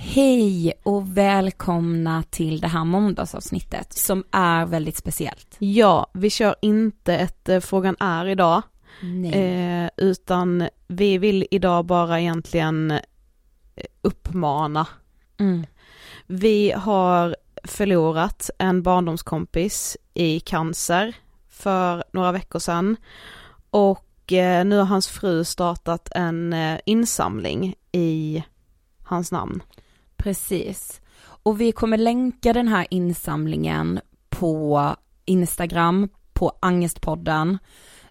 Hej och välkomna till det här måndagsavsnittet som är väldigt speciellt. Ja, vi kör inte ett eh, Frågan är idag. Eh, utan vi vill idag bara egentligen eh, uppmana. Mm. Vi har förlorat en barndomskompis i cancer för några veckor sedan. Och eh, nu har hans fru startat en eh, insamling i hans namn. Precis. Och vi kommer länka den här insamlingen på Instagram, på Angestpodden.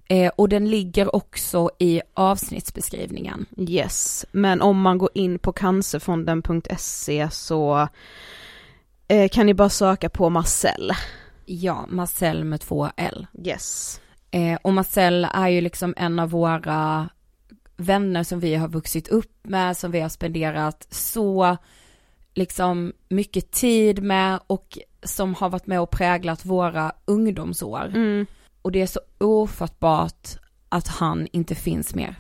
Eh, och den ligger också i avsnittsbeskrivningen. Yes, men om man går in på cancerfonden.se så eh, kan ni bara söka på Marcel. Ja, Marcel med två L. Yes. Eh, och Marcel är ju liksom en av våra vänner som vi har vuxit upp med, som vi har spenderat så liksom mycket tid med och som har varit med och präglat våra ungdomsår. Mm. Och det är så ofattbart att han inte finns mer.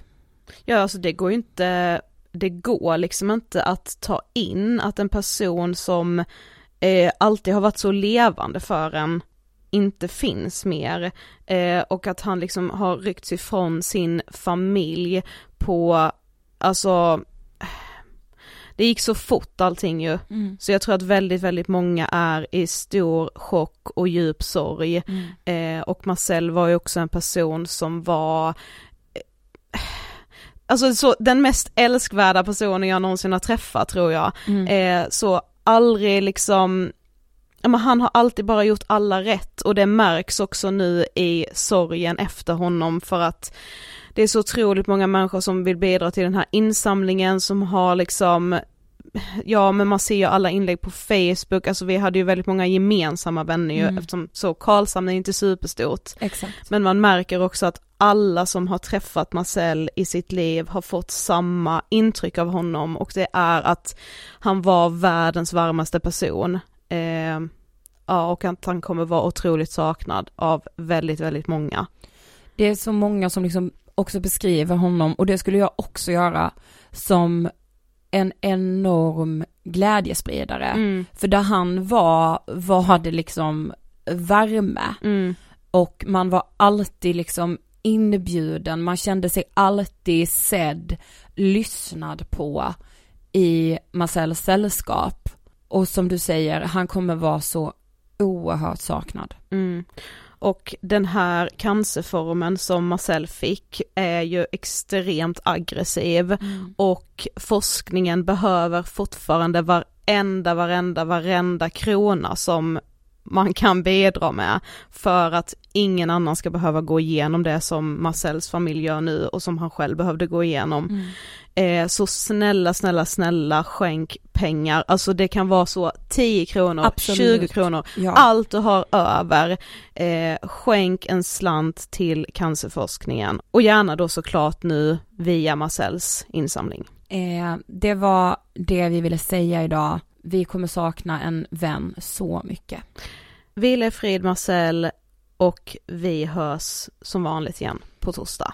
Ja, alltså det går ju inte, det går liksom inte att ta in att en person som eh, alltid har varit så levande för en inte finns mer eh, och att han liksom har ryckts ifrån sin familj på, alltså det gick så fort allting ju. Mm. Så jag tror att väldigt, väldigt många är i stor chock och djup sorg. Eh, och Marcel var ju också en person som var eh, Alltså så, den mest älskvärda personen jag någonsin har träffat tror jag. Mm. Eh, så aldrig liksom, men han har alltid bara gjort alla rätt och det märks också nu i sorgen efter honom för att det är så otroligt många människor som vill bidra till den här insamlingen som har liksom Ja men man ser ju alla inlägg på Facebook, alltså vi hade ju väldigt många gemensamma vänner ju Mm. eftersom så Karlshamn är inte superstort. Exakt. Men man märker också att alla som har träffat Marcel i sitt liv har fått samma intryck av honom och det är att han var världens varmaste person. Eh, ja och att han kommer vara otroligt saknad av väldigt, väldigt många. Det är så många som liksom också beskriver honom och det skulle jag också göra som en enorm glädjespridare. Mm, För där han var, var det liksom värme mm, och man var alltid liksom inbjuden, man kände sig alltid sedd, lyssnad på i Marcels sällskap. Och som du säger, han kommer vara så oerhört saknad. mm. Och den här cancerformen som Marcel fick är ju extremt aggressiv. Och forskningen behöver fortfarande varenda, varenda, varenda krona som man kan bidra med för att ingen annan ska behöva gå igenom det som Marcells familj gör nu och som han själv behövde gå igenom. Mm. Eh, så snälla, snälla, snälla skänk pengar, alltså det kan vara så 10 kronor, Absolut. 20 kronor, ja. allt du har över, eh, skänk en slant till cancerforskningen och gärna då såklart nu via Marcells insamling. Eh, det var det vi ville säga idag, vi kommer sakna en vän så mycket. Ville, Frid Marcel och vi hörs som vanligt igen på torsdag.